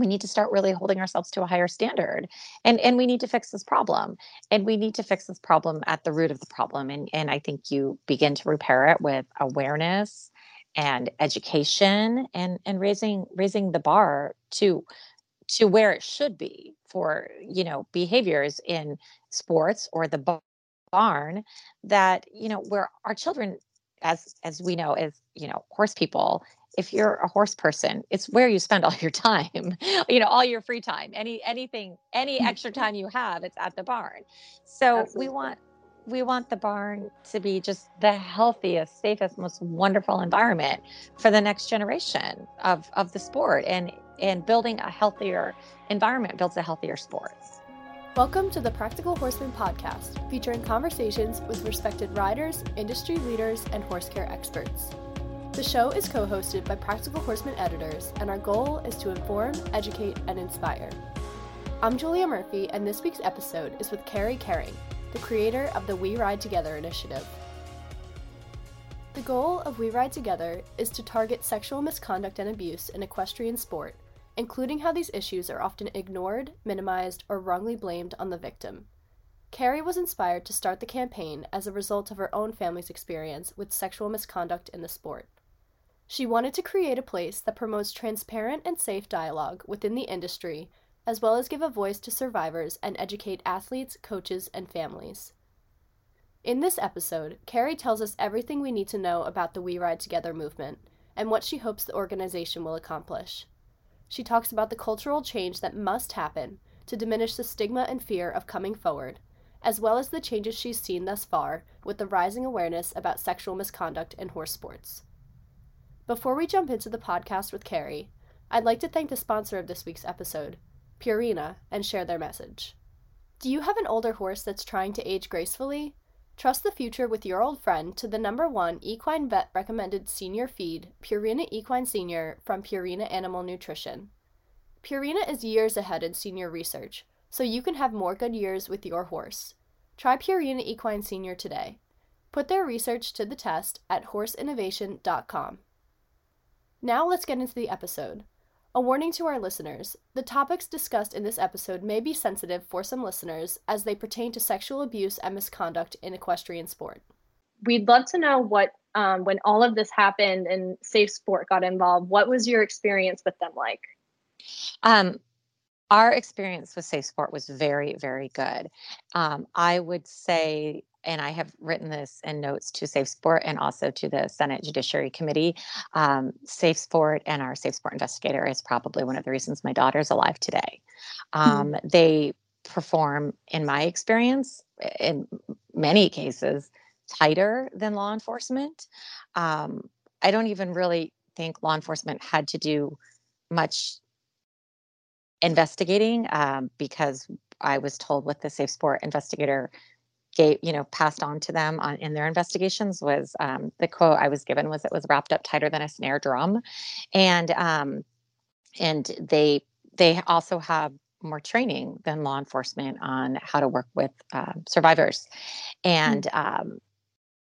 we need to start really holding ourselves to a higher standard and and we need to fix this problem and we need to fix this problem at the root of the problem and and i think you begin to repair it with awareness and education and and raising raising the bar to to where it should be for you know behaviors in sports or the barn that you know where our children as as we know as you know horse people if you're a horse person it's where you spend all your time you know all your free time any anything any mm. extra time you have it's at the barn so Absolutely. we want we want the barn to be just the healthiest safest most wonderful environment for the next generation of of the sport and and building a healthier environment builds a healthier sport Welcome to the Practical Horseman podcast, featuring conversations with respected riders, industry leaders, and horse care experts. The show is co hosted by Practical Horseman editors, and our goal is to inform, educate, and inspire. I'm Julia Murphy, and this week's episode is with Carrie Caring, the creator of the We Ride Together initiative. The goal of We Ride Together is to target sexual misconduct and abuse in equestrian sport, including how these issues are often ignored, minimized, or wrongly blamed on the victim. Carrie was inspired to start the campaign as a result of her own family's experience with sexual misconduct in the sport. She wanted to create a place that promotes transparent and safe dialogue within the industry, as well as give a voice to survivors and educate athletes, coaches, and families. In this episode, Carrie tells us everything we need to know about the We Ride Together movement and what she hopes the organization will accomplish. She talks about the cultural change that must happen to diminish the stigma and fear of coming forward, as well as the changes she's seen thus far with the rising awareness about sexual misconduct in horse sports. Before we jump into the podcast with Carrie, I'd like to thank the sponsor of this week's episode, Purina, and share their message. Do you have an older horse that's trying to age gracefully? Trust the future with your old friend to the number one equine vet recommended senior feed, Purina Equine Senior from Purina Animal Nutrition. Purina is years ahead in senior research, so you can have more good years with your horse. Try Purina Equine Senior today. Put their research to the test at horseinnovation.com. Now let's get into the episode. A warning to our listeners the topics discussed in this episode may be sensitive for some listeners as they pertain to sexual abuse and misconduct in equestrian sport. We'd love to know what, um, when all of this happened and Safe Sport got involved, what was your experience with them like? Um, our experience with Safe Sport was very, very good. Um, I would say and I have written this in notes to Safe Sport and also to the Senate Judiciary Committee. Um, Safe Sport and our Safe Sport investigator is probably one of the reasons my daughter's alive today. Um, mm-hmm. They perform, in my experience, in many cases, tighter than law enforcement. Um, I don't even really think law enforcement had to do much investigating um, because I was told with the Safe Sport investigator gave you know passed on to them on, in their investigations was um, the quote I was given was it was wrapped up tighter than a snare drum, and um, and they they also have more training than law enforcement on how to work with uh, survivors, and mm-hmm. um,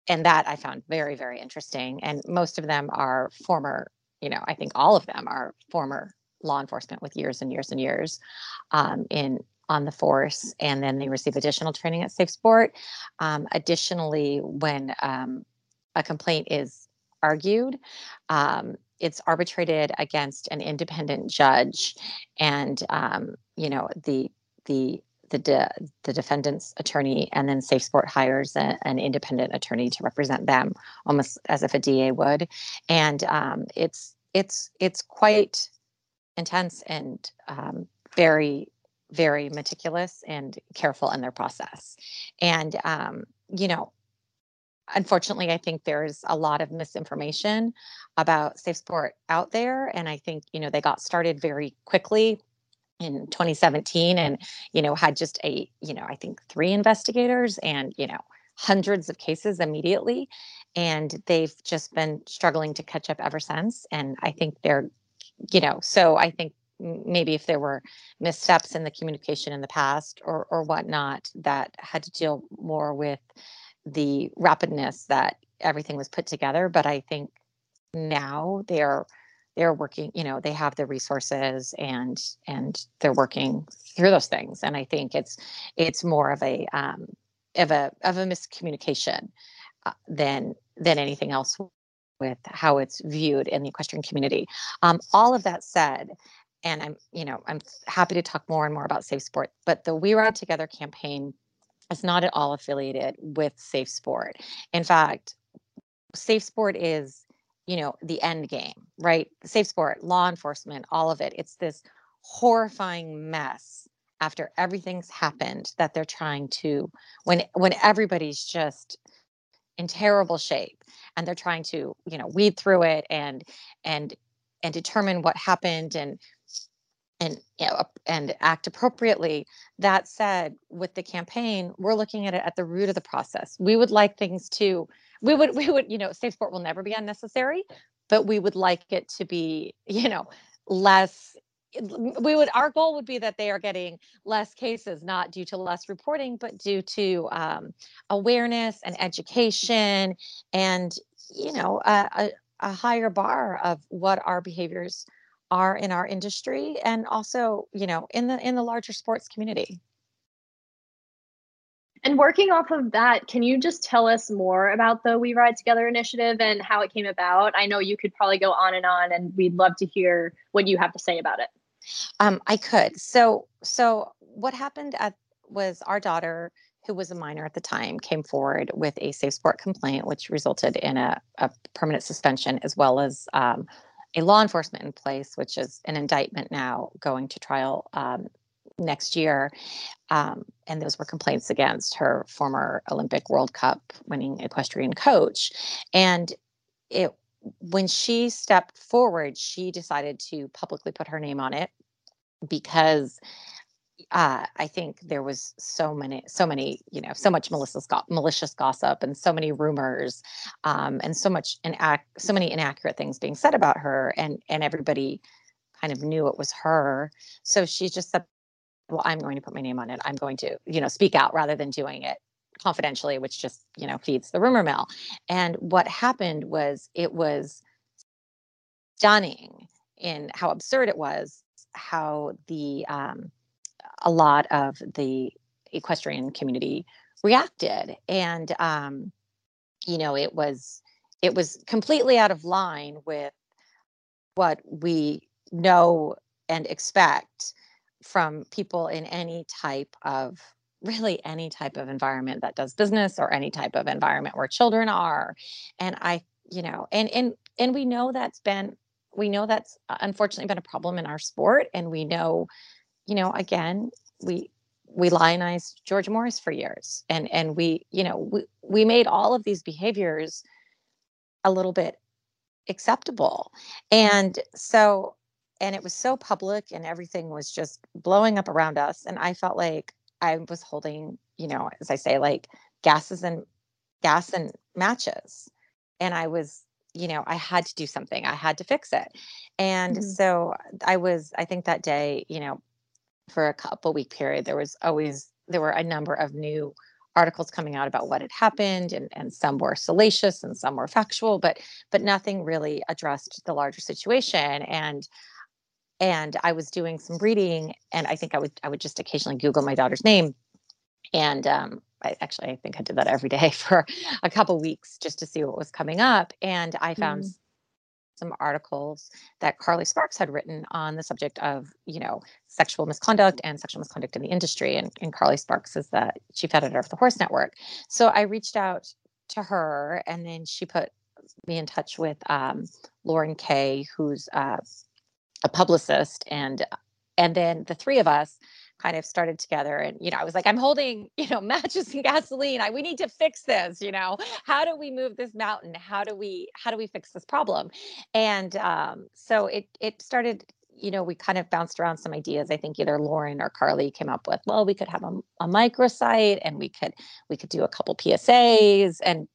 and that I found very very interesting. And most of them are former, you know, I think all of them are former law enforcement with years and years and years um, in on the force, and then they receive additional training at Safe Sport. Um, additionally, when um, a complaint is argued, um, it's arbitrated against an independent judge, and um, you know the the the de- the defendant's attorney, and then Safe Sport hires a, an independent attorney to represent them, almost as if a DA would, and um, it's it's it's quite intense and um, very very meticulous and careful in their process. And, um, you know, unfortunately, I think there's a lot of misinformation about Safe Sport out there. And I think, you know, they got started very quickly in 2017 and, you know, had just a, you know, I think three investigators and, you know, hundreds of cases immediately. And they've just been struggling to catch up ever since. And I think they're, you know, so I think maybe if there were missteps in the communication in the past or or whatnot that had to deal more with the rapidness that everything was put together but i think now they're they're working you know they have the resources and and they're working through those things and i think it's it's more of a um, of a of a miscommunication uh, than than anything else with how it's viewed in the equestrian community. Um, all of that said and i'm you know i'm happy to talk more and more about safe sport but the we ride together campaign is not at all affiliated with safe sport in fact safe sport is you know the end game right? Safe sport law enforcement all of it. It's this horrifying mess after everything's happened that they're trying to when when everybody's just in terrible shape and they're trying to you know weed through it and and and determine what happened and and you know, and act appropriately. That said, with the campaign, we're looking at it at the root of the process. We would like things to we would we would you know safe sport will never be unnecessary, but we would like it to be you know less we would our goal would be that they are getting less cases not due to less reporting but due to um, awareness and education and you know a, a, a higher bar of what our behaviors are in our industry and also you know in the in the larger sports community. And working off of that can you just tell us more about the we ride together initiative and how it came about? I know you could probably go on and on and we'd love to hear what you have to say about it. Um, i could. So so what happened at was our daughter who was a minor at the time came forward with a safe sport complaint which resulted in a, a permanent suspension as well as um, a law enforcement in place, which is an indictment now going to trial um, next year. Um, and those were complaints against her former Olympic World Cup winning equestrian coach. And it when she stepped forward, she decided to publicly put her name on it because uh, I think there was so many, so many, you know, so much malicious, malicious gossip and so many rumors, um, and so much inac- so many inaccurate things being said about her, and and everybody kind of knew it was her. So she just said, "Well, I'm going to put my name on it. I'm going to, you know, speak out rather than doing it confidentially, which just, you know, feeds the rumor mill." And what happened was it was stunning in how absurd it was, how the um, a lot of the equestrian community reacted and um, you know it was it was completely out of line with what we know and expect from people in any type of really any type of environment that does business or any type of environment where children are. And i you know and and and we know that's been we know that's unfortunately been a problem in our sport and we know you know, again, we we lionized George Morris for years, and and we, you know, we we made all of these behaviors a little bit acceptable, and so and it was so public, and everything was just blowing up around us, and I felt like I was holding, you know, as I say, like gases and gas and matches, and I was you know i had to do something. I had to fix it. And mm-hmm. so i was i think that day you know for a couple week period there was always there were a number of new articles coming out about what had happened and, and some were salacious and some were factual but but nothing really addressed the larger situation. And and i was doing some reading and i think i would i would just occasionally google my daughter's name. And um, I actually I think I did that every day for a couple weeks just to see what was coming up. And I found mm some articles that Carly Sparks had written on the subject of, you know, sexual misconduct and sexual misconduct in the industry. And, and Carly Sparks is the chief editor of the Horse Network. So I reached out to her, and then she put me in touch with um, Lauren Kay, who's uh, a publicist, and and then the three of us kind of started together and you know i was like i'm holding you know matches and gasoline I, we need to fix this you know how do we move this mountain? How do we how do we fix this problem? And um, so it it started you know we kind of bounced around some ideas i think either lauren or carly came up with well we could have a, a microsite and we could we could do a couple psas and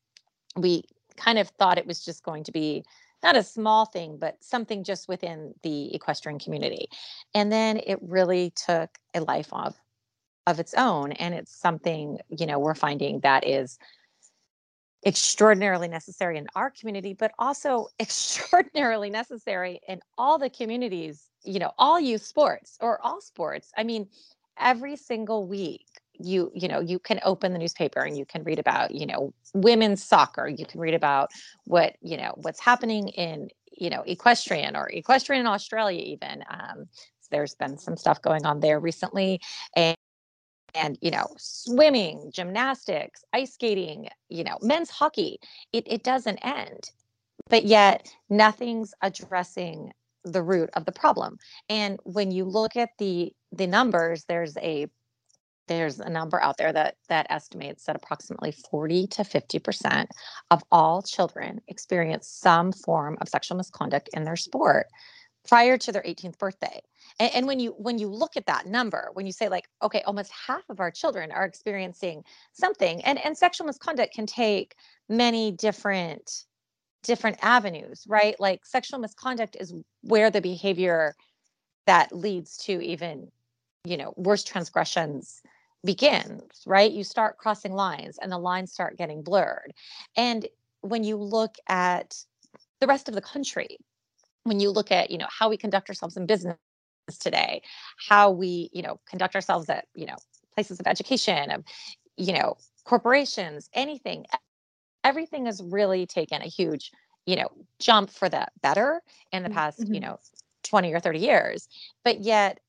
we kind of thought it was just going to be not a small thing, but something just within the equestrian community. And then it really took a life of of its own. And it's something, you know, we're finding that is extraordinarily necessary in our community, but also extraordinarily necessary in all the communities, you know, all youth sports or all sports. I mean, every single week you you know you can open the newspaper and you can read about you know women's soccer you can read about what you know what's happening in you know equestrian or equestrian in australia even um, there's been some stuff going on there recently and and you know swimming gymnastics ice skating you know men's hockey it, it doesn't end but yet nothing's addressing the root of the problem and when you look at the the numbers there's a there's a number out there that that estimates that approximately 40 to 50% of all children experience some form of sexual misconduct in their sport prior to their 18th birthday. And, and, when you when you look at that number when you say like okay almost half of our children are experiencing something and and sexual misconduct can take many different different avenues right? Like sexual misconduct is where the behavior that leads to even you know worse transgressions begins right? You start crossing lines and the lines start getting blurred. And when you look at the rest of the country when you look at you know how we conduct ourselves in business today how we you know conduct ourselves at you know places of education of you know corporations anything everything has really taken a huge you know jump for the better in the past mm-hmm. you know 20 or 30 years. But yet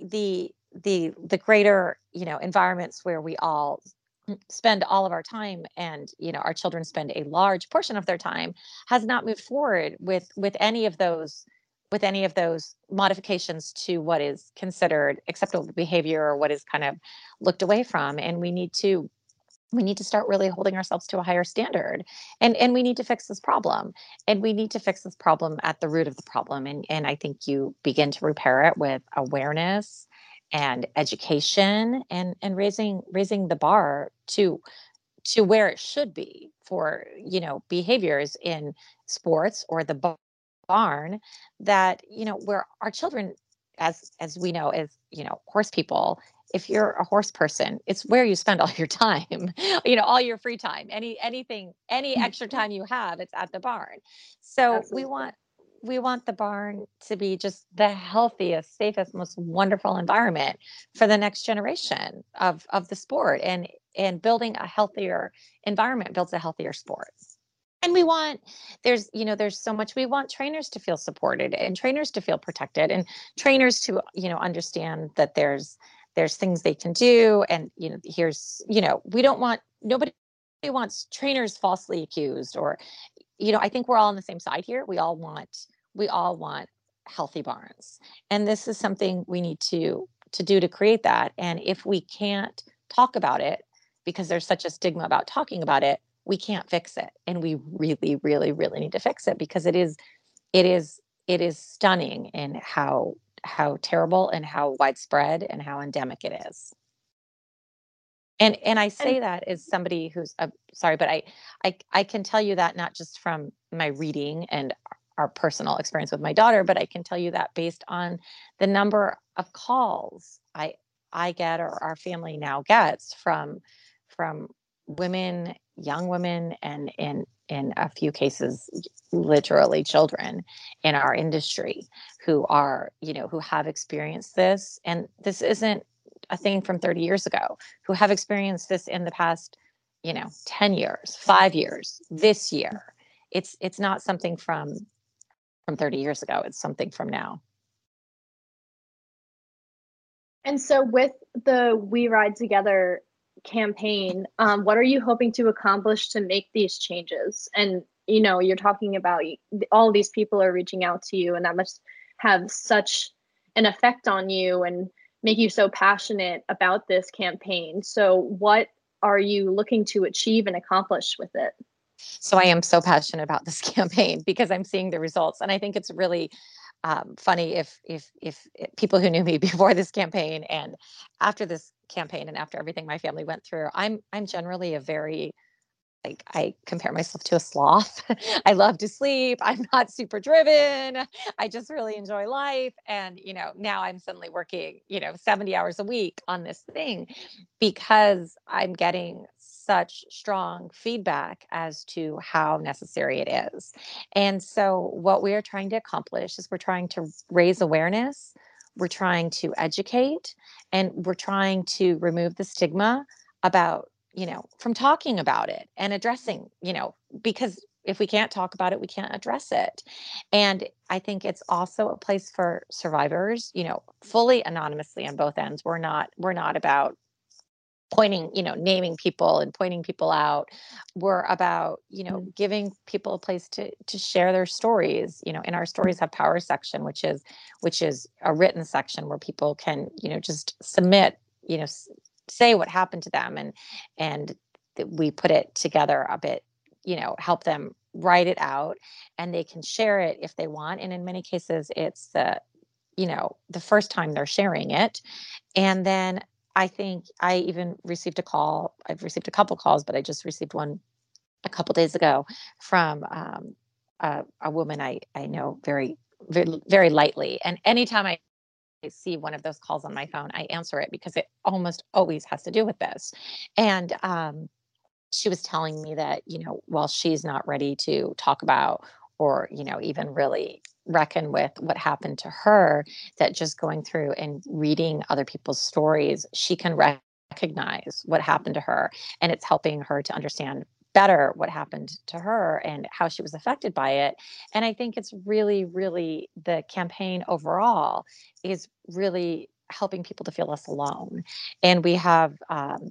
the the the greater you know environments where we all spend all of our time and you know our children spend a large portion of their time has not moved forward with with any of those with any of those modifications to what is considered acceptable behavior or what is kind of looked away from and we need to we need to start really holding ourselves to a higher standard and and we need to fix this problem and we need to fix this problem at the root of the problem and and i think you begin to repair it with awareness and education and and raising raising the bar to to where it should be for you know behaviors in sports or the barn that you know where our children as as we know as you know horse people if you're a horse person it's where you spend all your time you know all your free time any anything any extra time you have it's at the barn so Absolutely. we want we want the barn to be just the healthiest, safest, most wonderful environment for the next generation of of the sport and and building a healthier environment builds a healthier sport. And we want there's you know there's so much we want trainers to feel supported and trainers to feel protected and trainers to you know understand that there's there's things they can do and you know here's you know we don't want nobody wants trainers falsely accused or you know, I think we're all on the same side here. We all want we all want healthy barns. And this is something we need to to do to create that. And if we can't talk about it because there's such a stigma about talking about it, we can't fix it. And we really really really need to fix it because it is it is it is stunning in how how terrible and how widespread and how endemic it is and and i say that as somebody who's a, sorry but I, I i can tell you that not just from my reading and our personal experience with my daughter but i can tell you that based on the number of calls i i get or our family now gets from from women young women and in in a few cases literally children in our industry who are you know who have experienced this. And this isn't a thing from 30 years ago who have experienced this in the past you know 10 years 5 years this year. It's it's not something from from 30 years ago. It's something from now. And so with the we ride together campaign um, what are you hoping to accomplish to make these changes? And you know you're talking about all these people are reaching out to you and that must have such an effect on you and make you so passionate about this campaign. So, what are you looking to achieve and accomplish with it? So, I am so passionate about this campaign because I'm seeing the results, and I think it's really um, funny if, if if people who knew me before this campaign and after this campaign and after everything my family went through, I'm I'm generally a very like I compare myself to a sloth. I love to sleep. I'm not super driven. I just really enjoy life. And, you know, now I'm suddenly working, you know, 70 hours a week on this thing because I'm getting such strong feedback as to how necessary it is. And so, what we are trying to accomplish is we're trying to raise awareness, we're trying to educate, and we're trying to remove the stigma about you know, from talking about it and addressing, you know, because if we can't talk about it, we can't address it. And I think it's also a place for survivors, you know, fully anonymously on both ends. We're not we're not about pointing you know naming people and pointing people out we're about you know mm-hmm. giving people a place to to share their stories you know in our stories have power section which is which is a written section where people can you know just submit you know say what happened to them and and we put it together a bit you know help them write it out and they can share it if they want and in many cases it's the you know the first time they're sharing it. And then i think i even received a call i've received a couple calls but i just received one a couple days ago from um, a, a woman i i know very very very lightly. And anytime i I see one of those calls on my phone, I answer it because it almost always has to do with this. And um, she was telling me that, you know, while she's not ready to talk about or, you know, even really reckon with what happened to her, that just going through and reading other people's stories, she can recognize what happened to her. And it's helping her to understand better what happened to her and how she was affected by it. And I think it's really, really the campaign overall is really helping people to feel less alone. And we have um,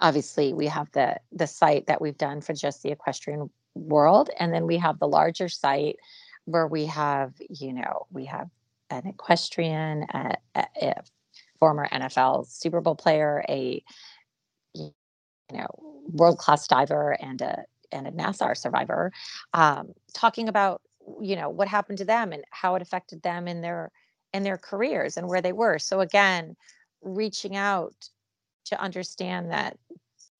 obviously we have the the site that we've done for just the equestrian world, and then we have the larger site where we have you know we have an equestrian, a, a, a former NFL Super Bowl player, a know world class diver and a and a Nassar survivor, um, talking about you know what happened to them and how it affected them in their in their careers and where they were. So again, reaching out to understand that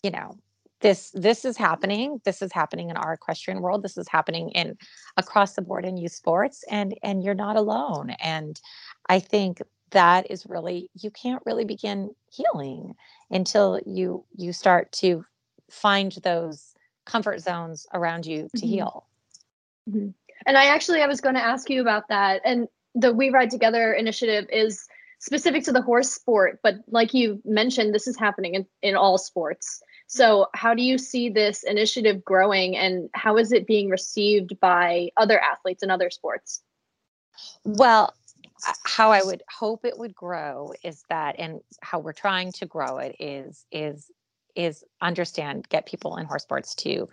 you know this this is happening this is happening in our equestrian world this is happening in across the board in youth sports and and you're not alone and i think that is really you can't really begin healing until you you start to find those comfort zones around you to mm-hmm. heal mm-hmm. and i actually i was going to ask you about that and the we ride together initiative is specific to the horse sport but like you mentioned this is happening in, in all sports so how do you see this initiative growing and how is it being received by other athletes in other sports well how I would hope it would grow is that, and how we're trying to grow it is is is understand, get people in horse sports to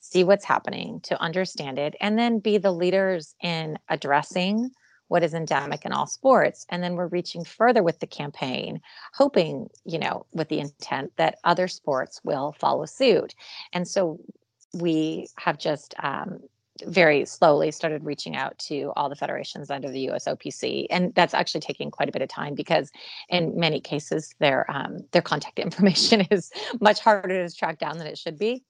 see what's happening, to understand it, and then be the leaders in addressing what is endemic in all sports. And then we're reaching further with the campaign, hoping, you know, with the intent that other sports will follow suit. And so we have just um, very slowly started reaching out to all the federations under the USOPC, and that's actually taking quite a bit of time because, in many cases, their um, their contact information is much harder to track down than it should be.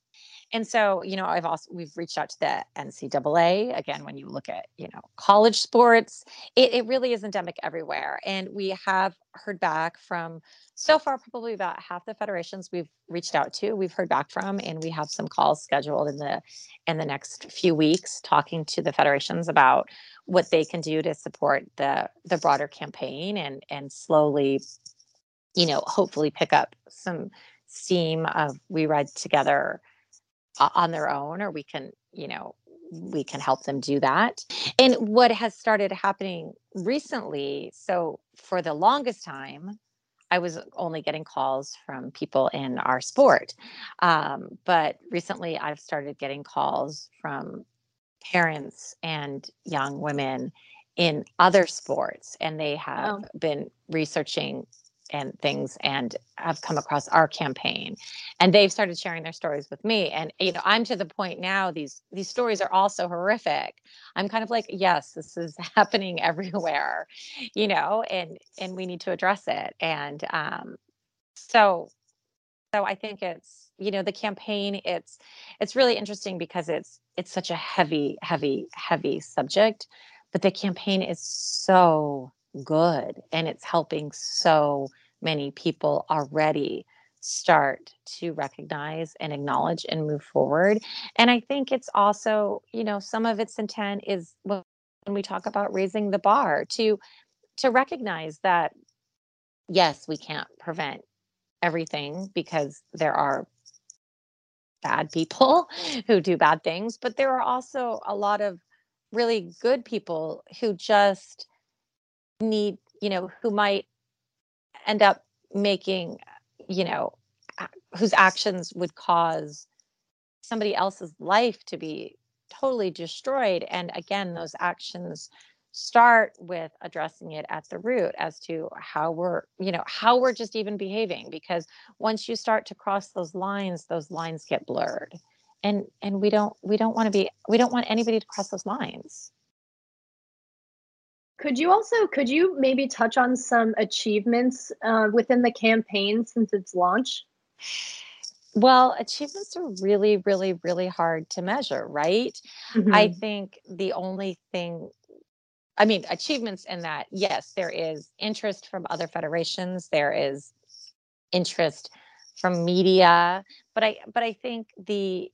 And so, you know, I've also we've reached out to the NCAA again. When you look at you know college sports, it, it really is endemic everywhere, and we have heard back from so far probably about half the federations we've reached out to. We've heard back from, and we have some calls scheduled in the in the next few weeks, talking to the federations about what they can do to support the the broader campaign and and slowly, you know, hopefully pick up some steam of we ride together on their own or we can you know we can help them do that. And what has started happening recently so for the longest time i was only getting calls from people in our sport um, but recently i've started getting calls from parents and young women in other sports and they have been researching and things and have come across our campaign and they've started sharing their stories with me and you know i'm to the point now these these stories are all so horrific. I'm kind of like yes this is happening everywhere you know and and we need to address it and um so so i think it's you know the campaign it's it's really interesting because it's it's such a heavy heavy heavy subject but the campaign is so good and it's helping so many people already start to recognize and acknowledge and move forward and i think it's also you know some of its intent is when we talk about raising the bar to to recognize that yes we can't prevent everything because there are bad people who do bad things, but there are also a lot of really good people who just need, you know, who might end up making, you know, whose actions would cause somebody else's life to be totally destroyed. And again, those actions start with addressing it at the root as to how we're you know how we're just even behaving. Because once you start to cross those lines those lines get blurred. And and we don't we don't want to be we don't want anybody to cross those lines could you also could you maybe touch on some achievements uh, within the campaign since its launch well, achievements are really, really, really hard to measure, right? Mm-hmm. I think the only thing I mean, achievements in that, yes, there is interest from other federations, there is interest from media, but I but I think the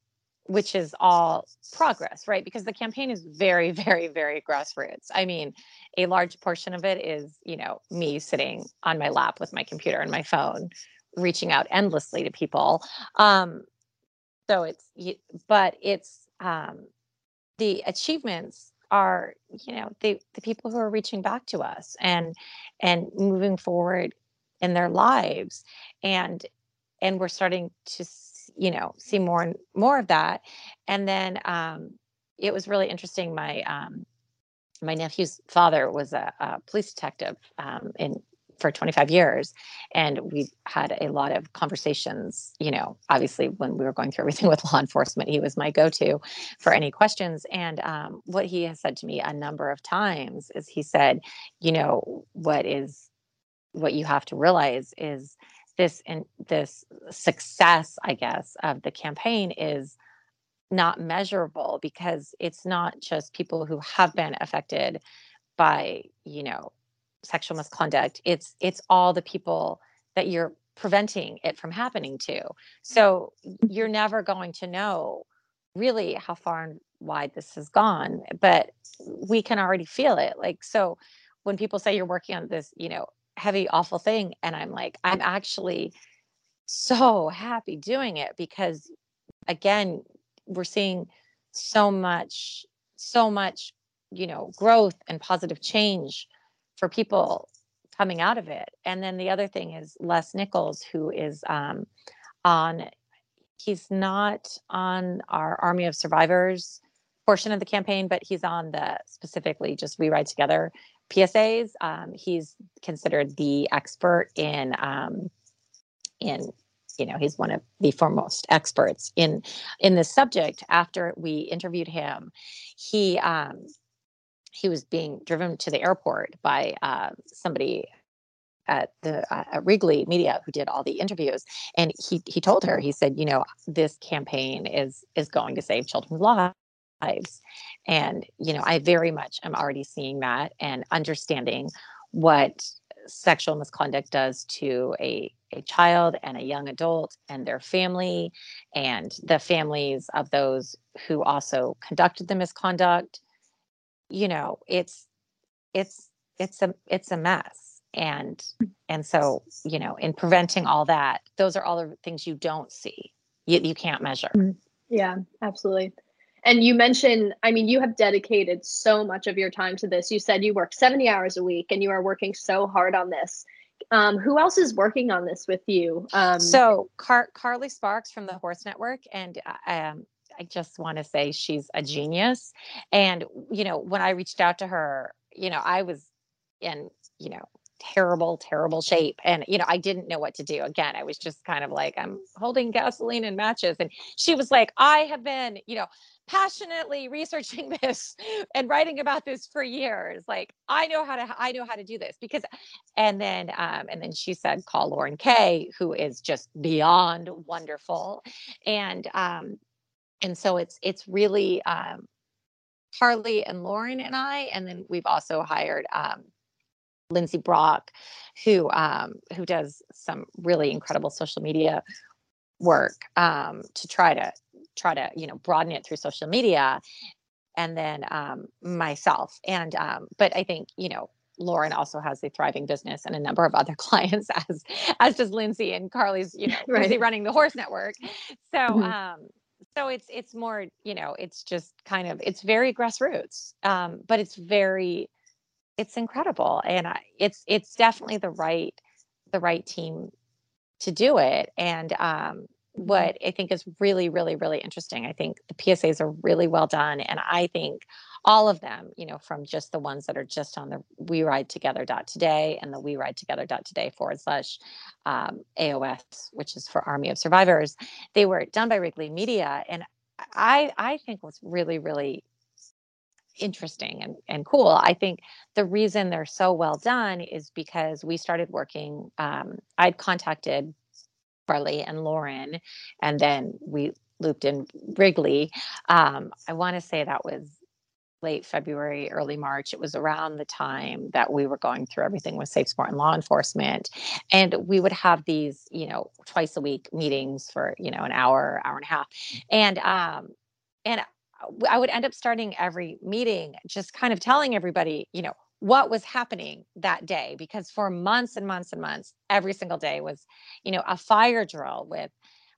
which is all progress, right? Because the campaign is very, very, very grassroots. I mean, a large portion of it is, you know, me sitting on my lap with my computer and my phone, reaching out endlessly to people. Um, so it's, but it's um, the achievements are you know the the people who are reaching back to us and and moving forward in their lives and and we're starting to you know see more and more of that. And then um it was really interesting my um my nephew's father was a, a police detective um, in for 25 years and we had a lot of conversations you know obviously when we were going through everything with law enforcement he was my go-to for any questions. And um, what he has said to me a number of times is he said you know what is what you have to realize is this and this success i guess of the campaign is not measurable because it's not just people who have been affected by you know sexual misconduct. It's it's all the people that you're preventing it from happening to. So you're never going to know really how far and wide this has gone but we can already feel it. Like so when people say you're working on this you know heavy awful thing and i'm like i'm actually so happy doing it because again we're seeing so much so much you know growth and positive change for people coming out of it. And then the other thing is Les Nichols, who is um, on, he's not on our Army of Survivors portion of the campaign, but he's on the specifically just We Ride Together PSAs. Um, he's considered the expert in um, in you know he's one of the foremost experts in in this subject after we interviewed him he um he was being driven to the airport by uh, somebody at the uh, at Wrigley Media who did all the interviews, and he he told her he said, you know, this campaign is is going to save children's lives, and you know, I very much am already seeing that and understanding what sexual misconduct does to a a child and a young adult and their family and the families of those who also conducted the misconduct. You know it's it's it's a it's a mess. And and so you know in preventing all that those are all the things you don't see you, you can't measure. Mm-hmm. yeah absolutely and you mentioned i mean you have dedicated so much of your time to this you said you work 70 hours a week and you are working so hard on this um, who else is working on this with you um, so Car- carly sparks from the horse network and uh, um, I just want to say she's a genius. And, you know, when I reached out to her, you know, I was in, you know, terrible, terrible shape. And, you know, I didn't know what to do. Again, I was just kind of like, I'm holding gasoline and matches. And she was like, I have been, you know, passionately researching this and writing about this for years. Like I know how to I know how to do this because and then um and then she said call Lauren Kay who is just beyond wonderful. And um and so it's it's really um Carly and Lauren and I and then we've also hired um Lindsay Brock who um who does some really incredible social media work um to try to try to you know broaden it through social media and then um, myself and um, but i think you know lauren also has a thriving business and a number of other clients as as does lindsay and carly's you know right. lindsay running the horse network so mm-hmm. um so it's it's more you know it's just kind of it's very grassroots um but it's very it's incredible and I, it's it's definitely the right the right team to do it and um. What I think is really, really, really interesting. I think the PSAs are really well done. And I think all of them, you know, from just the ones that are just on the we ride together dot today and the we ride together dot today forward slash um, AOS, which is for Army of Survivors, they were done by Wrigley Media. And I I think what's really, really interesting and, and cool. I think the reason they're so well done is because we started working. Um, I'd contacted Carly and Lauren, and then we looped in Wrigley. Um, I want to say that was late February, early March. It was around the time that we were going through everything with Safe Sport and law enforcement. And we would have these, you know, twice a week meetings for, you know, an hour, hour and a half. And um, and I would end up starting every meeting just kind of telling everybody, you know, what was happening that day because for months and months and months every single day was you know a fire drill with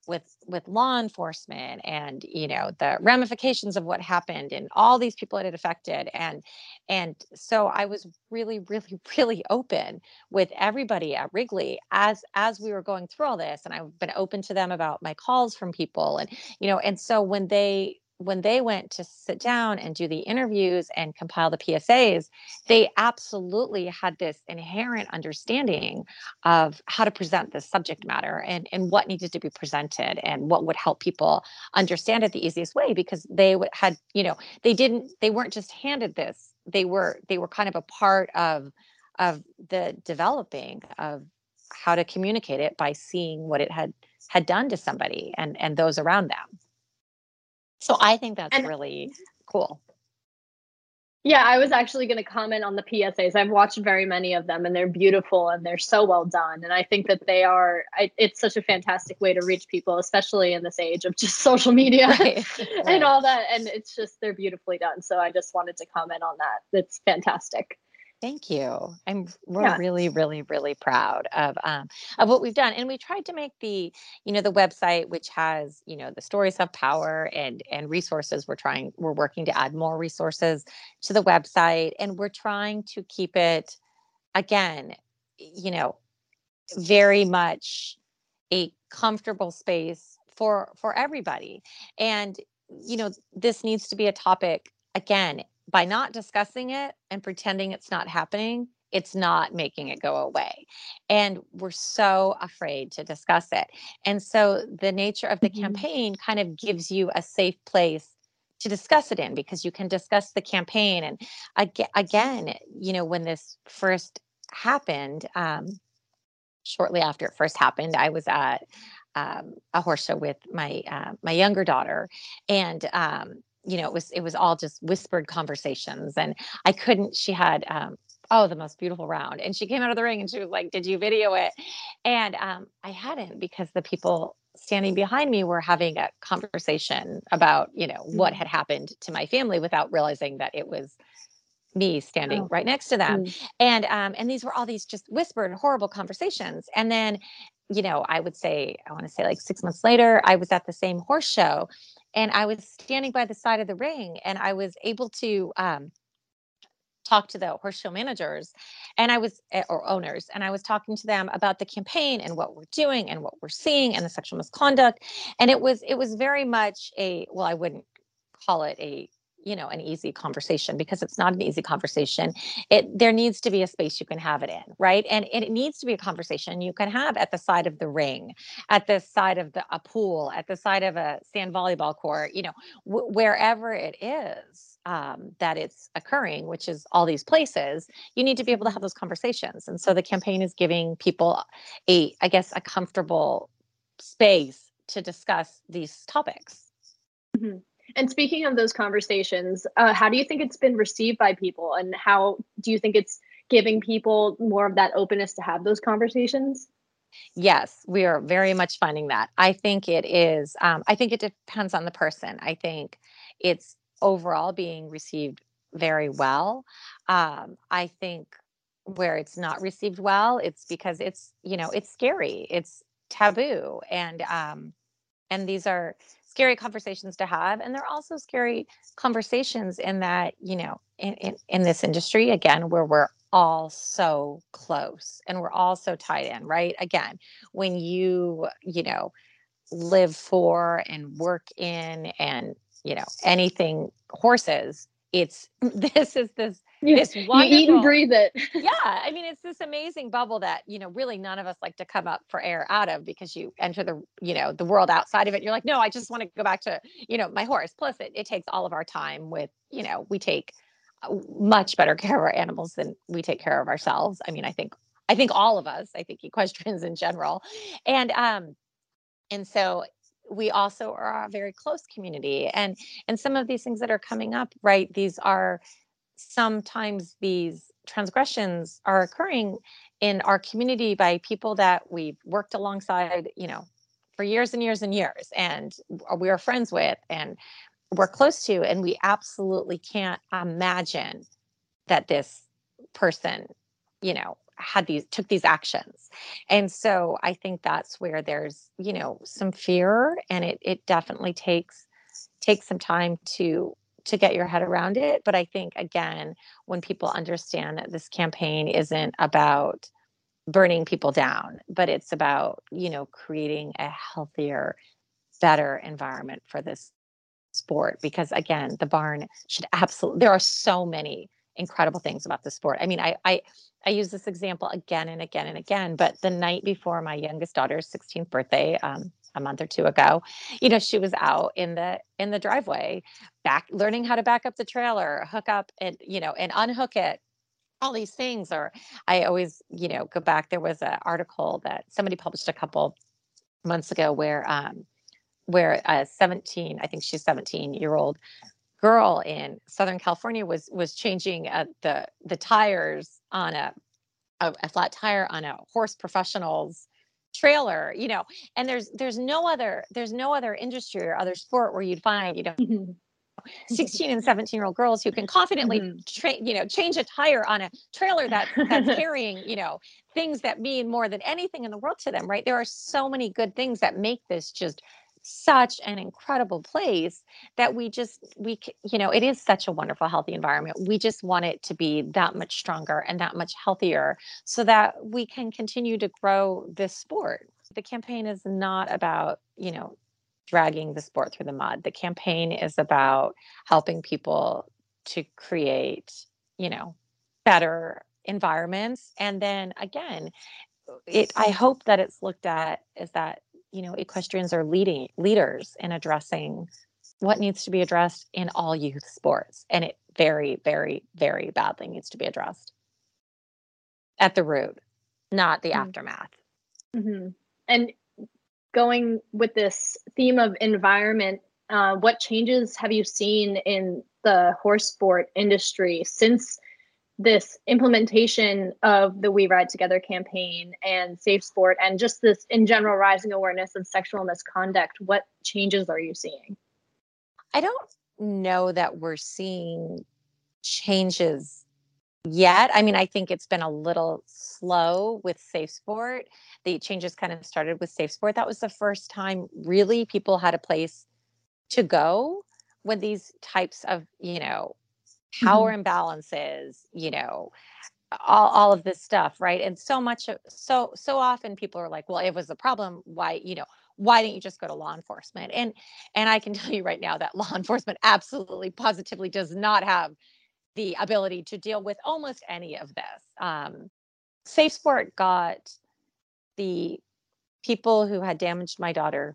with with law enforcement and you know the ramifications of what happened and all these people it had affected. And and so i was really really really open with everybody at wrigley as as we were going through all this. And i've been open to them about my calls from people and you know and so when they when they went to sit down and do the interviews and compile the PSAs, they absolutely had this inherent understanding of how to present this subject matter and, and what needed to be presented and what would help people understand it the easiest way because they had, you know, they didn't, they weren't just handed this. They were, they were kind of a part of, of the developing of how to communicate it by seeing what it had had done to somebody and and those around them. So I think that's and, really cool. Yeah, I was actually going to comment on the PSAs. I've watched very many of them and they're beautiful and they're so well done. And I think that they are, I, it's such a fantastic way to reach people, especially in this age of just social media right. and right. all that. And it's just, they're beautifully done. So I just wanted to comment on that. It's fantastic. Thank you. I'm we're yeah. really, really, really proud of um, of what we've done, and we tried to make the you know the website, which has you know the stories of power and and resources. We're trying, we're working to add more resources to the website, and we're trying to keep it again, you know, very much a comfortable space for for everybody, and you know this needs to be a topic again by not discussing it and pretending it's not happening, it's not making it go away. And we're so afraid to discuss it. And so the nature of the mm-hmm. campaign kind of gives you a safe place to discuss it in because you can discuss the campaign. And again, you know, when this first happened, um, shortly after it first happened, I was at um, a horse show with my uh, my younger daughter, and um, you know, it was it was all just whispered conversations, and I couldn't. She had um, oh the most beautiful round, and she came out of the ring and she was like, "Did you video it?" And um, I hadn't because the people standing behind me were having a conversation about you know what had happened to my family without realizing that it was me standing oh. right next to them mm. and um and these were all these just whispered horrible conversations and then you know i would say i want to say like 6 months later i was at the same horse show and I was standing by the side of the ring and I was able to um, talk to the horse show managers and I was eh, or owners and I was talking to them about the campaign and what we're doing and what we're seeing and the sexual misconduct and it was it was very much a well I wouldn't call it a you know an easy conversation because it's not an easy conversation. It there needs to be a space you can have it in right? And, it needs to be a conversation you can have at the side of the ring at the side of the a pool at the side of a sand volleyball court you know w- wherever it is um, that it's occurring which is all these places you need to be able to have those conversations. And so the campaign is giving people a i guess a comfortable space to discuss these topics. Mm-hmm. And speaking of those conversations, uh, how do you think it's been received by people, and how do you think it's giving people more of that openness to have those conversations? Yes, we are very much finding that. I think it is. Um, I think it depends on the person. I think it's overall being received very well. Um, I think where it's not received well, it's because it's you know it's scary, it's taboo, and um, and these are scary conversations to have and they're also scary conversations in that you know in, in, in this industry again where we're all so close and we're all so tied in right? Again when you you know live for and work in and you know anything horses it's this is this this wonderful, you eat and breathe it. Yeah i mean it's this amazing bubble that you know really none of us like to come up for air out of because you enter the you know the world outside of it you're like no i just want to go back to you know my horse. Plus it, it takes all of our time with you know we take uh, much better care of our animals than we take care of ourselves. I mean i think i think all of us i think equestrians in general. And um and so we also are a very close community and and some of these things that are coming up right these are sometimes these transgressions are occurring in our community by people that we've worked alongside you know for years and years and years and we are friends with and we're close to and we absolutely can't imagine that this person you know had these took these actions. And so i think that's where there's you know some fear and it it definitely takes takes some time to to get your head around it. But i think again when people understand that this campaign isn't about burning people down but it's about you know creating a healthier better environment for this sport because again the barn should absolutely there are so many incredible things about the sport. I mean, I, I I use this example again and again and again, but the night before my youngest daughter's 16th birthday, um, a month or two ago, you know, she was out in the in the driveway, back learning how to back up the trailer, hook up and you know, and unhook it all these things or i always you know go back there was an article that somebody published a couple months ago where um where a 17 i think she's 17 year old girl in Southern California was was changing uh, the the tires on a, a, a flat tire on a horse professional's trailer you know and there's there's no other there's no other industry or other sport where you'd find you know mm-hmm. 16 and 17 year old girls who can confidently mm-hmm. tra- you know change a tire on a trailer that that's carrying you know things that mean more than anything in the world to them right there are so many good things that make this just such an incredible place that we just we you know it is such a wonderful healthy environment. We just want it to be that much stronger and that much healthier so that we can continue to grow this sport. The campaign is not about you know dragging the sport through the mud. The campaign is about helping people to create you know better environments. And then again it i hope that it's looked at is that you know equestrians are leading leaders in addressing what needs to be addressed in all youth sports and it very very very badly needs to be addressed at the root not the mm-hmm. aftermath mm-hmm. and going with this theme of environment uh, what changes have you seen in the horse sport industry since this implementation of the We Ride Together campaign and Safe Sport and just this in general rising awareness of sexual misconduct, what changes are you seeing? I don't know that we're seeing changes yet. I mean, I think it's been a little slow with Safe Sport. The changes kind of started with Safe Sport. That was the first time really people had a place to go when these types of, you know, power mm-hmm. imbalances, you know, all, all of this stuff right? And so much so so often people are like well it was a problem. Why you know why didn't you just go to law enforcement? And and i can tell you right now that law enforcement absolutely positively does not have the ability to deal with almost any of this. Um, safe sport got the people who had damaged my daughter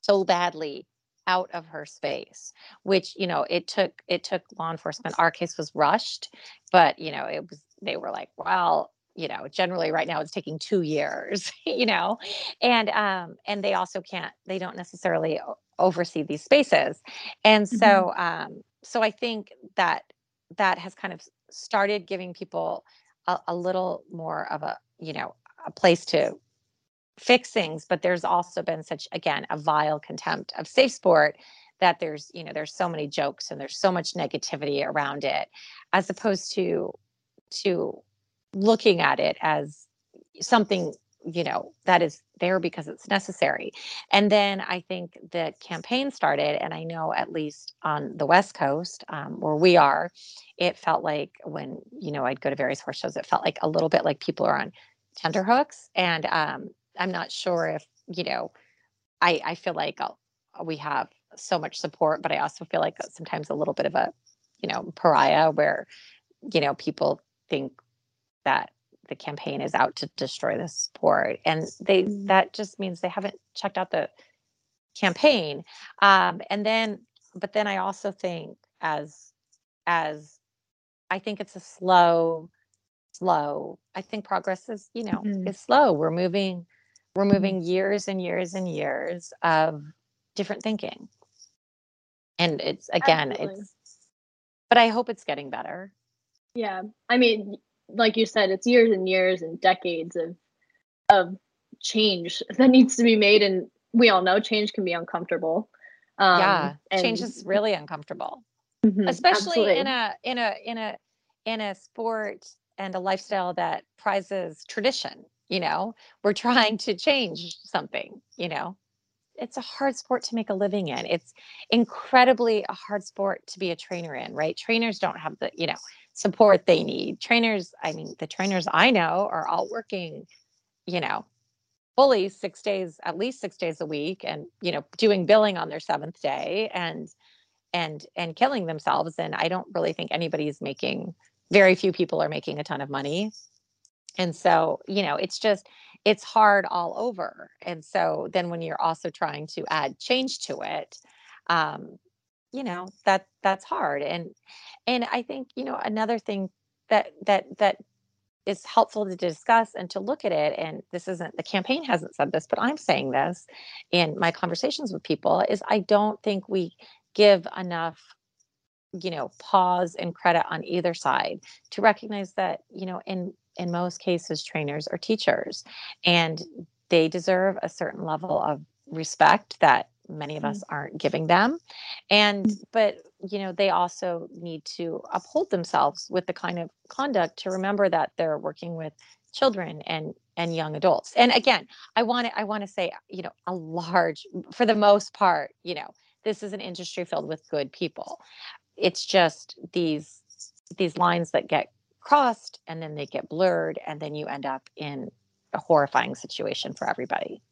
so badly out of her space which you know it took it took law enforcement. Our case was rushed but you know it was they were like well you know generally right now it's taking two years you know? And um and they also can't they don't necessarily oversee these spaces. And mm-hmm. so um so i think that that has kind of started giving people a, a little more of a you know a place to fix things but there's also been such again a vile contempt of safe sport that there's you know there's so many jokes and there's so much negativity around it as opposed to to looking at it as something you know that is there because it's necessary. And then i think the campaign started and i know at least on the west coast um, where we are it felt like when you know i'd go to various horse shows it felt like a little bit like people are on tenterhooks and um, I'm not sure if, you know, I, I feel like I'll, we have so much support, but I also feel like sometimes a little bit of a, you know, pariah where, you know, people think that the campaign is out to destroy the sport. And they, mm. that just means they haven't checked out the campaign. Um, and then, but then I also think as, as I think it's a slow, slow. I think progress is, you know, mm-hmm. is slow. We're moving we're mm-hmm. moving years and years and years of different thinking. And it's again, Absolutely. it's but I hope it's getting better. Yeah. I mean, like you said, it's years and years and decades of of change that needs to be made and we all know change can be uncomfortable. Um, yeah, change is really uncomfortable, mm-hmm, especially absolutely. in a in a in a in a sport and a lifestyle that prizes tradition you know we're trying to change something you know? It's a hard sport to make a living in. It's incredibly a hard sport to be a trainer in right? Trainers don't have the you know support they need. Trainers i mean the trainers i know are all working you know fully six days at least six days a week and you know doing billing on their seventh day and and and killing themselves. And i don't really think anybody's making very few people are making a ton of money and so you know it's just it's hard all over. And so then when you're also trying to add change to it um you know that that's hard. And and i think you know another thing that that that is helpful to discuss and to look at it and this isn't the campaign hasn't said this but i'm saying this in my conversations with people is i don't think we give enough you know pause and credit on either side to recognize that you know in in most cases trainers or teachers and they deserve a certain level of respect that many of mm-hmm. us aren't giving them and mm. but you know they also need to uphold themselves with the kind of conduct to remember that they're working with children and and young adults and again i want to i want to say you know a large for the most part you know this is an industry filled with good people it's just these these lines that get crossed and then they get blurred and then you end up in a horrifying situation for everybody.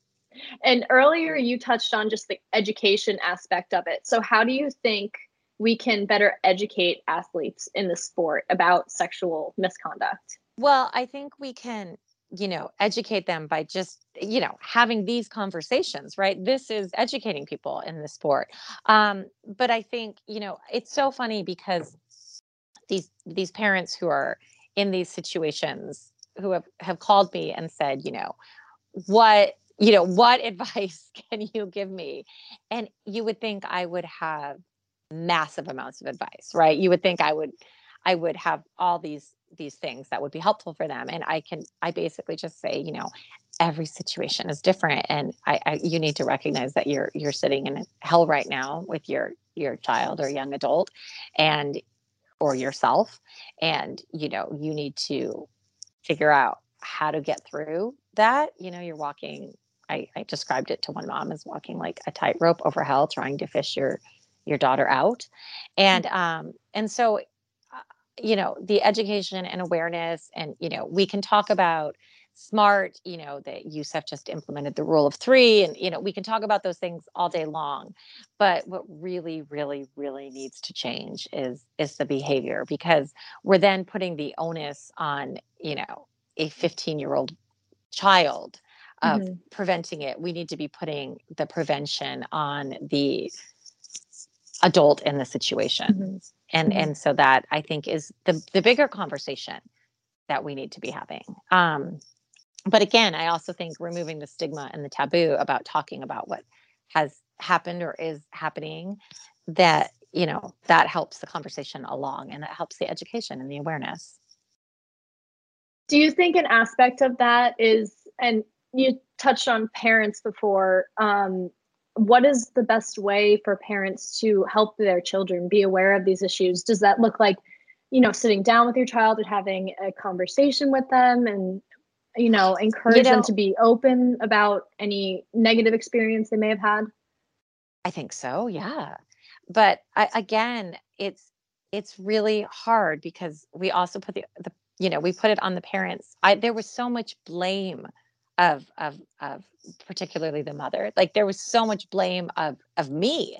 And earlier you touched on just the education aspect of it. So how do you think we can better educate athletes in the sport about sexual misconduct? Well, I think we can you know educate them by just you know having these conversations right this is educating people in the sport um but i think you know it's so funny because these these parents who are in these situations who have have called me and said you know what you know what advice can you give me? And you would think i would have massive amounts of advice right? You would think i would i would have all these these things that would be helpful for them. And i can i basically just say you know every situation is different. And I, I you need to recognize that you're you're sitting in hell right now with your your child or young adult. And or yourself and you know you need to figure out how to get through that you know you're walking I, I described it to one mom as walking like a tightrope over hell trying to fish your your daughter out and mm. um and so you know the education and awareness and you know we can talk about smart you know that USEF just implemented the rule of three and you know we can talk about those things all day long but what really really really needs to change is is the behavior because we're then putting the onus on you know a 15 year old child of mm-hmm. preventing it we need to be putting the prevention on the adult in the situation mm-hmm. and mm-hmm. and so that i think is the the bigger conversation that we need to be having um but again, I also think removing the stigma and the taboo about talking about what has happened or is happening, that, you know, that helps the conversation along and that helps the education and the awareness. Do you think an aspect of that is, and you touched on parents before, um, what is the best way for parents to help their children be aware of these issues? Does that look like, you know, sitting down with your child and having a conversation with them and you know encourage you know, them to be open about any negative experience they may have had? I think so yeah. But I, again it's it's really hard because we also put the, the you know we put it on the parents. I there was so much blame of of of particularly the mother. Like there was so much blame of of me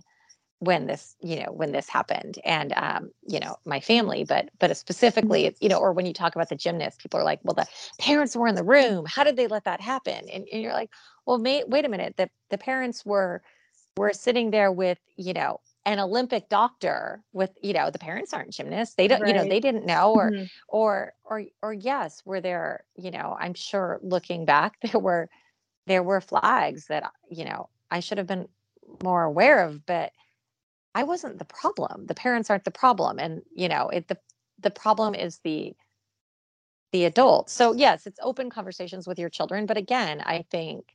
when this you know when this happened and um, you know my family but but specifically mm-hmm. you know or when you talk about the gymnast people are like well the parents were in the room how did they let that happen and, and you're like well may, wait a minute the the parents were were sitting there with you know an olympic doctor with you know the parents aren't gymnasts they don't right. you know they didn't know or mm-hmm. or or or yes were there you know i'm sure looking back there were there were flags that you know i should have been more aware of but I wasn't the problem. The parents aren't the problem. And, you know, it the the problem is the the adult. So yes, it's open conversations with your children, but again, I think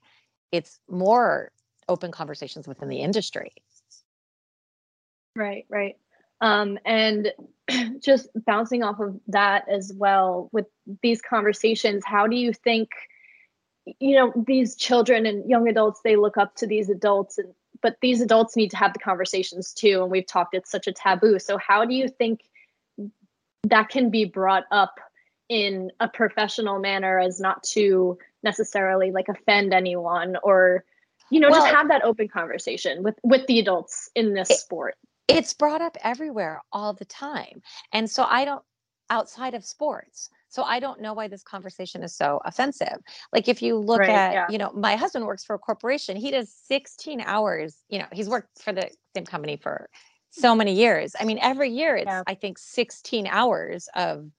it's more open conversations within the industry. Right, right. Um, and just bouncing off of that as well with these conversations, how do you think you know these children and young adults they look up to these adults and but these adults need to have the conversations too and we've talked it's such a taboo. So how do you think that can be brought up in a professional manner as not to necessarily like offend anyone or you know well, just have that open conversation with with the adults in this it, sport? it's brought up everywhere all the time. And so i don't outside of sports so I don't know why this conversation is so offensive. Like if you look right, at, yeah. you know, my husband works for a corporation. He does 16 hours, you know, he's worked for the same company for so many years. I mean, every year it's yeah. I think 16 hours of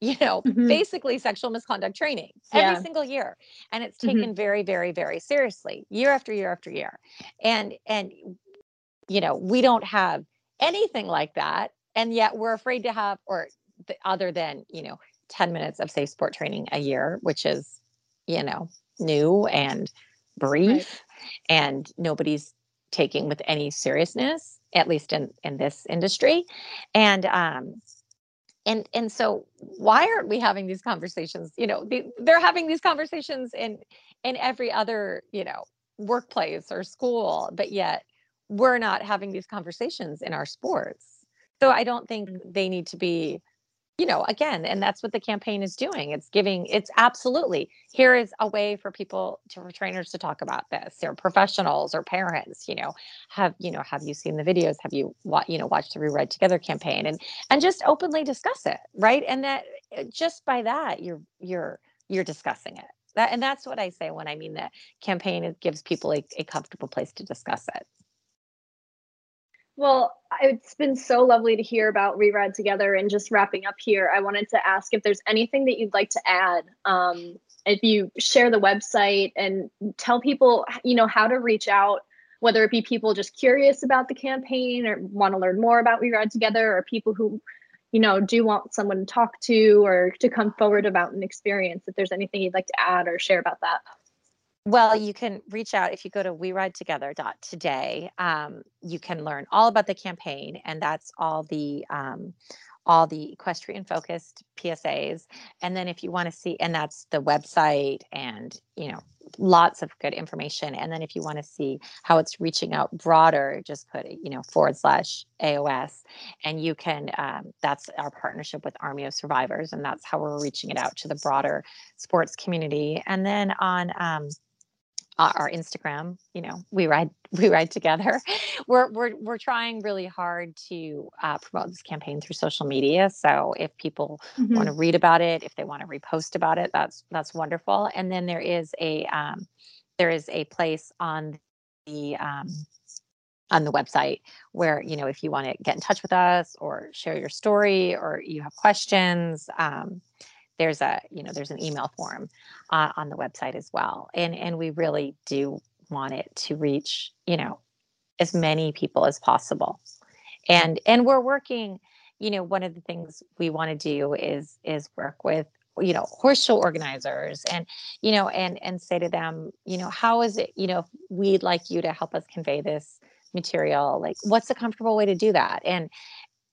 you know, mm-hmm. basically sexual misconduct training every yeah. single year. And it's mm-hmm. taken mm-hmm. very, very, very seriously year after year after year. And, and, you know, we don't have anything like that. And yet we're afraid to have, or the, other than, you know, 10 minutes of safe sport training a year, which is, you know, new and brief right. and nobody's taking with any seriousness, at least in, in this industry. And, um, and, and so why aren't we having these conversations? You know, they, they're having these conversations in, in every other, you know, workplace or school, but yet we're not having these conversations in our sports. So I don't think mm. they need to be you know again and that's what the campaign is doing it's giving it's absolutely here is a way for people to for trainers to talk about this or professionals or parents you know have you know have you seen the videos? Have you you know watched the We Ride Together campaign? And and just openly discuss it right? And that uh, just by that you're you're you're discussing it. That and that's what i say when i mean that campaign it gives people a, a comfortable place to discuss it well, it's been so lovely to hear about We Ride Together. And just wrapping up here, I wanted to ask if there's anything that you'd like to add. Um, if you share the website and tell people, you know, how to reach out, whether it be people just curious about the campaign or want to learn more about We Ride Together, or people who, you know, do want someone to talk to or to come forward about an experience. If there's anything you'd like to add or share about that. Well, you can reach out if you go to we ride weridetogether.today. Um, you can learn all about the campaign, and that's all the um, all the equestrian focused PSAs. And then if you want to see, and that's the website and you know lots of good information. And then if you want to see how it's reaching out broader, just put you know forward slash AOS, and you can. Um, that's our partnership with Army of Survivors, and that's how we're reaching it out to the broader sports community. And then on um, our Instagram, you know, we ride we ride together. We're we're we're trying really hard to uh, promote this campaign through social media. So if people mm-hmm. want to read about it, if they want to repost about it, that's that's wonderful. And then there is a um, there is a place on the um, on the website where you know if you want to get in touch with us or share your story or you have questions um, there's a you know there's an email form uh, on the website as well and and we really do want it to reach you know as many people as possible. And and we're working you know one of the things we want to do is is work with you know horse show organizers and you know and and say to them you know how is it you know we'd like you to help us convey this material like what's a comfortable way to do that? And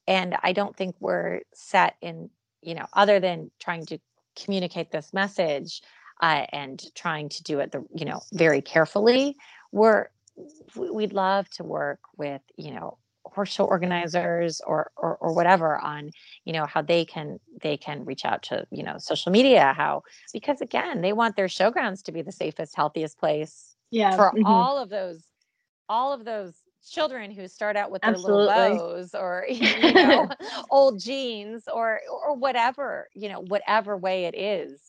and i don't think we're set in you know, other than trying to communicate this message uh, and trying to do it the, you know, very carefully, we're we'd love to work with, you know, horse show organizers or, or or whatever on you know how they can they can reach out to you know social media how because again they want their showgrounds to be the safest healthiest place yeah for mm-hmm. all of those all of those children who start out with their Absolutely. little bows or you know old jeans or or whatever you know whatever way it is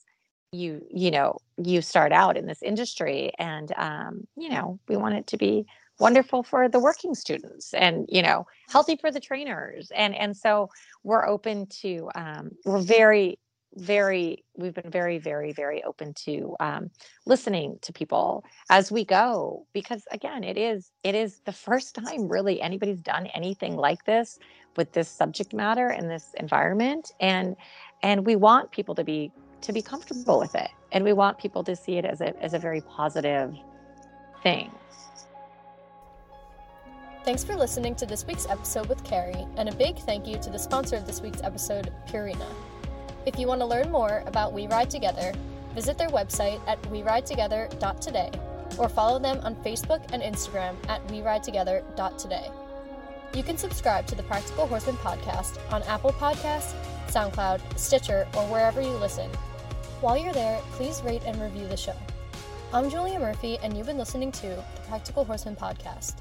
you you know you start out in this industry and um you know we want it to be wonderful for the working students and you know healthy for the trainers and and so we're open to um we're very very we've been very very very open to um, listening to people as we go because again it is it is the first time really anybody's done anything like this with this subject matter and this environment and and we want people to be to be comfortable with it and we want people to see it as a as a very positive thing Thanks for listening to this week's episode with Carrie, and a big thank you to the sponsor of this week's episode, Purina. If you want to learn more about We Ride Together, visit their website at weridetogether.today or follow them on Facebook and Instagram at weridetogether.today. You can subscribe to the Practical Horseman podcast on Apple Podcasts, SoundCloud, Stitcher, or wherever you listen. While you're there, please rate and review the show. I'm Julia Murphy, and you've been listening to the Practical Horseman podcast.